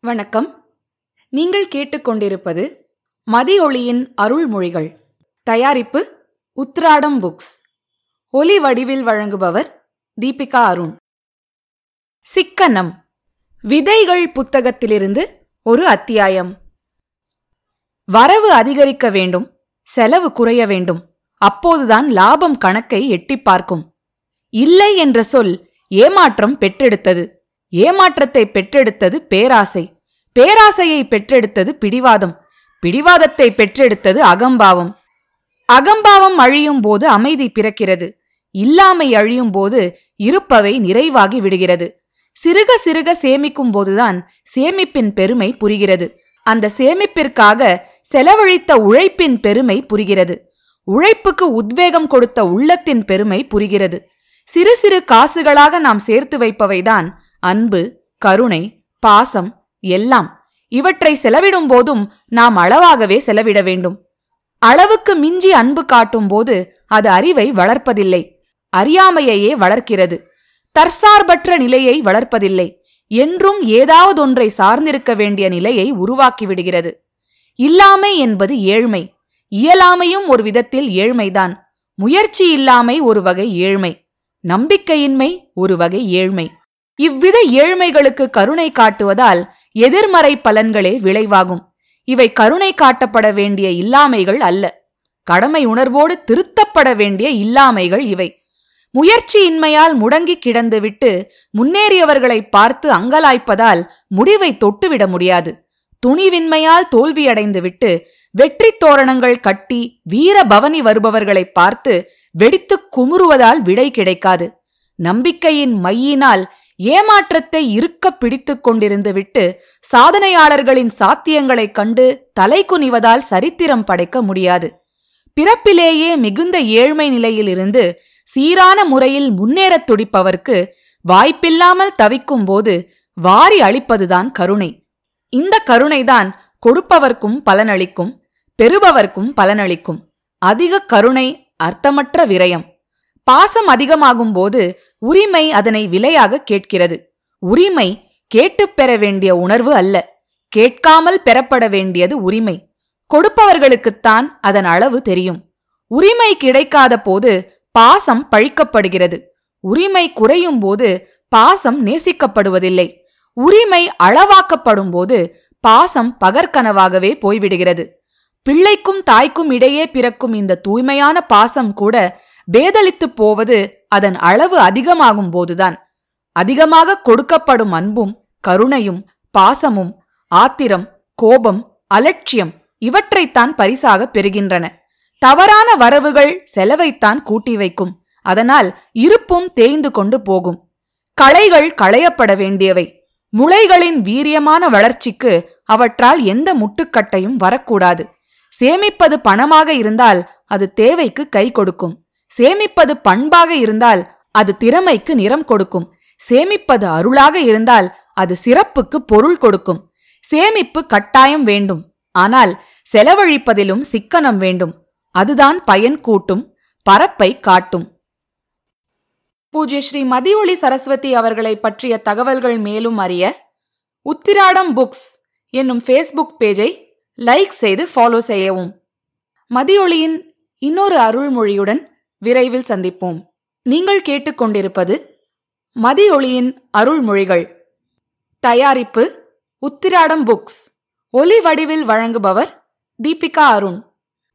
வணக்கம். நீங்கள் கேட்டுக்கொண்டிருப்பது மதியொளியின் அருள்மொழிகள். தயாரிப்பு உத்ராடம் புக்ஸ். ஒலி வடிவில் வழங்குபவர் தீபிகா அருண். சிக்கனம். விதைகள் புத்தகத்திலிருந்து ஒரு அத்தியாயம். வரவு அதிகரிக்க வேண்டும் செலவு குறைய வேண்டும். அப்போதுதான் லாபம் கணக்கை எட்டிப் பார்க்கும். இல்லை என்ற சொல் ஏமாற்றம் பெற்றெடுத்தது. ஏமாற்றத்தை பெற்றெடுத்தது பேராசை. பேராசையை பெற்றெடுத்தது பிடிவாதம். பிடிவாதத்தை பெற்றெடுத்தது அகம்பாவம். அகம்பாவம் அழியும் போது அமைதி பிறக்கிறது. இல்லாமை அழியும் போது இருப்பவை நிறைவாகி விடுகிறது. சிறுக சிறுக சேமிக்கும் போதுதான் சேமிப்பின் பெருமை புரிகிறது. அந்த சேமிப்பிற்காக செலவழித்த உழைப்பின் பெருமை புரிகிறது. உழைப்புக்கு உத்வேகம் கொடுத்த உள்ளத்தின் பெருமை புரிகிறது. சிறு சிறு காசுகளாக நாம் சேர்த்து வைப்பவைதான் அன்பு கருணை பாசம் எல்லாம் இவற்றை செலவிடும் போதும் நாம் அளவாகவே செலவிட வேண்டும். அளவுக்கு மிஞ்சி அன்பு காட்டும் போது அது அறிவை வளர்ப்பதில்லை. அறியாமையையே வளர்க்கிறது. தற்சார்பற்ற நிலையை வளர்ப்பதில்லை. என்றும் ஏதாவதொன்றை சார்ந்திருக்க வேண்டிய நிலையை உருவாக்கிவிடுகிறது. இல்லாமை என்பது ஏழ்மை. இயலாமையும் ஒரு விதத்தில் ஏழ்மைதான். முயற்சி இல்லாமை ஒரு வகை ஏழ்மை. நம்பிக்கையின்மை ஒரு வகை ஏழ்மை. இவ்வித ஏழ்மைகளுக்கு கருணை காட்டுவதால் எதிர்மறை பலன்களே விளைவாகும். இவை கருணை காட்டப்பட வேண்டிய இல்லாமைகள் அல்ல. கடமை உணர்வோடு திருத்தப்பட வேண்டிய இல்லாமைகள் இவை. முயற்சியின்மையால் முடங்கி கிடந்துவிட்டு முன்னேறியவர்களை பார்த்து அங்கலாய்ப்பதால் முடிவை தொட்டுவிட முடியாது. துணிவின்மையால் தோல்வியடைந்துவிட்டு வெற்றி தோரணங்கள் கட்டி வீர பவனி வருபவர்களை பார்த்து வெடித்துக் குமுறுவதால் விடை கிடைக்காது. நம்பிக்கையின் மையினால் ஏமாற்றத்தை இருக்க பிடித்துக் கொண்டிருந்து விட்டு சாதனையாளர்களின் சாத்தியங்களைக் கண்டு தலை குனிவதால் சரித்திரம் படைக்க முடியாது. பிறப்பிலேயே மிகுந்த ஏழ்மை நிலையிலிருந்து சீரான முறையில் முன்னேறத் துடிப்பவர்க்கு வாய்ப்பில்லாமல் தவிக்கும் போது வாரி அளிப்பதுதான் கருணை. இந்த கருணைதான் கொடுப்பவர்க்கும் பலனளிக்கும் பெறுபவர்க்கும் பலனளிக்கும். அதிக கருணை அர்த்தமற்ற விரயம். பாசம் அதிகமாகும் போது உரிமை அதனை விலையாக கேட்கிறது. உரிமை கேட்டுப் பெற வேண்டிய உணர்வு அல்ல. கேட்காமல் பெறப்பட வேண்டியது உரிமை. கொடுப்பவர்களுக்குத்தான் அதன் அளவு தெரியும். உரிமை கிடைக்காத போது பாசம் பழிக்கப்படுகிறது. உரிமை குறையும் போது பாசம் நேசிக்கப்படுவதில்லை. உரிமை அளவாக்கப்படும் போது பாசம் பகற்கனவாகவே போய்விடுகிறது. பிள்ளைக்கும் தாய்க்கும் இடையே பிறக்கும் இந்த தூய்மையான பாசம் கூட பேதலித்துப் போவது அதன் அளவு அதிகமாகும் போதுதான். அதிகமாக கொடுக்கப்படும் அன்பும் கருணையும் பாசமும் ஆத்திரம் கோபம் அலட்சியம் இவற்றைத்தான் பரிசாக பெறுகின்றன. தவறான வரவுகள் செலவைத்தான் கூட்டி வைக்கும். அதனால் இருப்பும் தேய்ந்து கொண்டு போகும். களைகள் களையப்பட வேண்டியவை. முளைகளின் வீரியமான வளர்ச்சிக்கு அவற்றால் எந்த முட்டுக்கட்டையும் வரக்கூடாது. சேமிப்பது பணமாக இருந்தால் அது தேவைக்கு கை கொடுக்கும். சேமிப்பது பண்பாக இருந்தால் அது திறமைக்கு நிறம் கொடுக்கும். சேமிப்பது அருளாக இருந்தால் அது சிறப்புக்கு பொருள் கொடுக்கும். சேமிப்பு கட்டாயம் வேண்டும். ஆனால் செலவழிப்பதிலும் சிக்கனம் வேண்டும். அதுதான் பயன் கூட்டும் பரப்பை காட்டும். பூஜ்ய ஸ்ரீ மதியொளி சரஸ்வதி அவர்களை பற்றிய தகவல்கள் மேலும் அறிய உத்திராடம் புக்ஸ் என்னும் ஃபேஸ்புக் பேஜை லைக் செய்து ஃபாலோ செய்யவும். மதியொளியின் இன்னொரு அருள்மொழியுடன் விரைவில் சந்திப்போம். நீங்கள் கேட்டுக்கொண்டிருப்பது மதியொளியின் அருள்மொழிகள். தயாரிப்பு உத்திராடம் புக்ஸ். ஒலி வடிவில் வழங்குபவர் தீபிகா அருண்.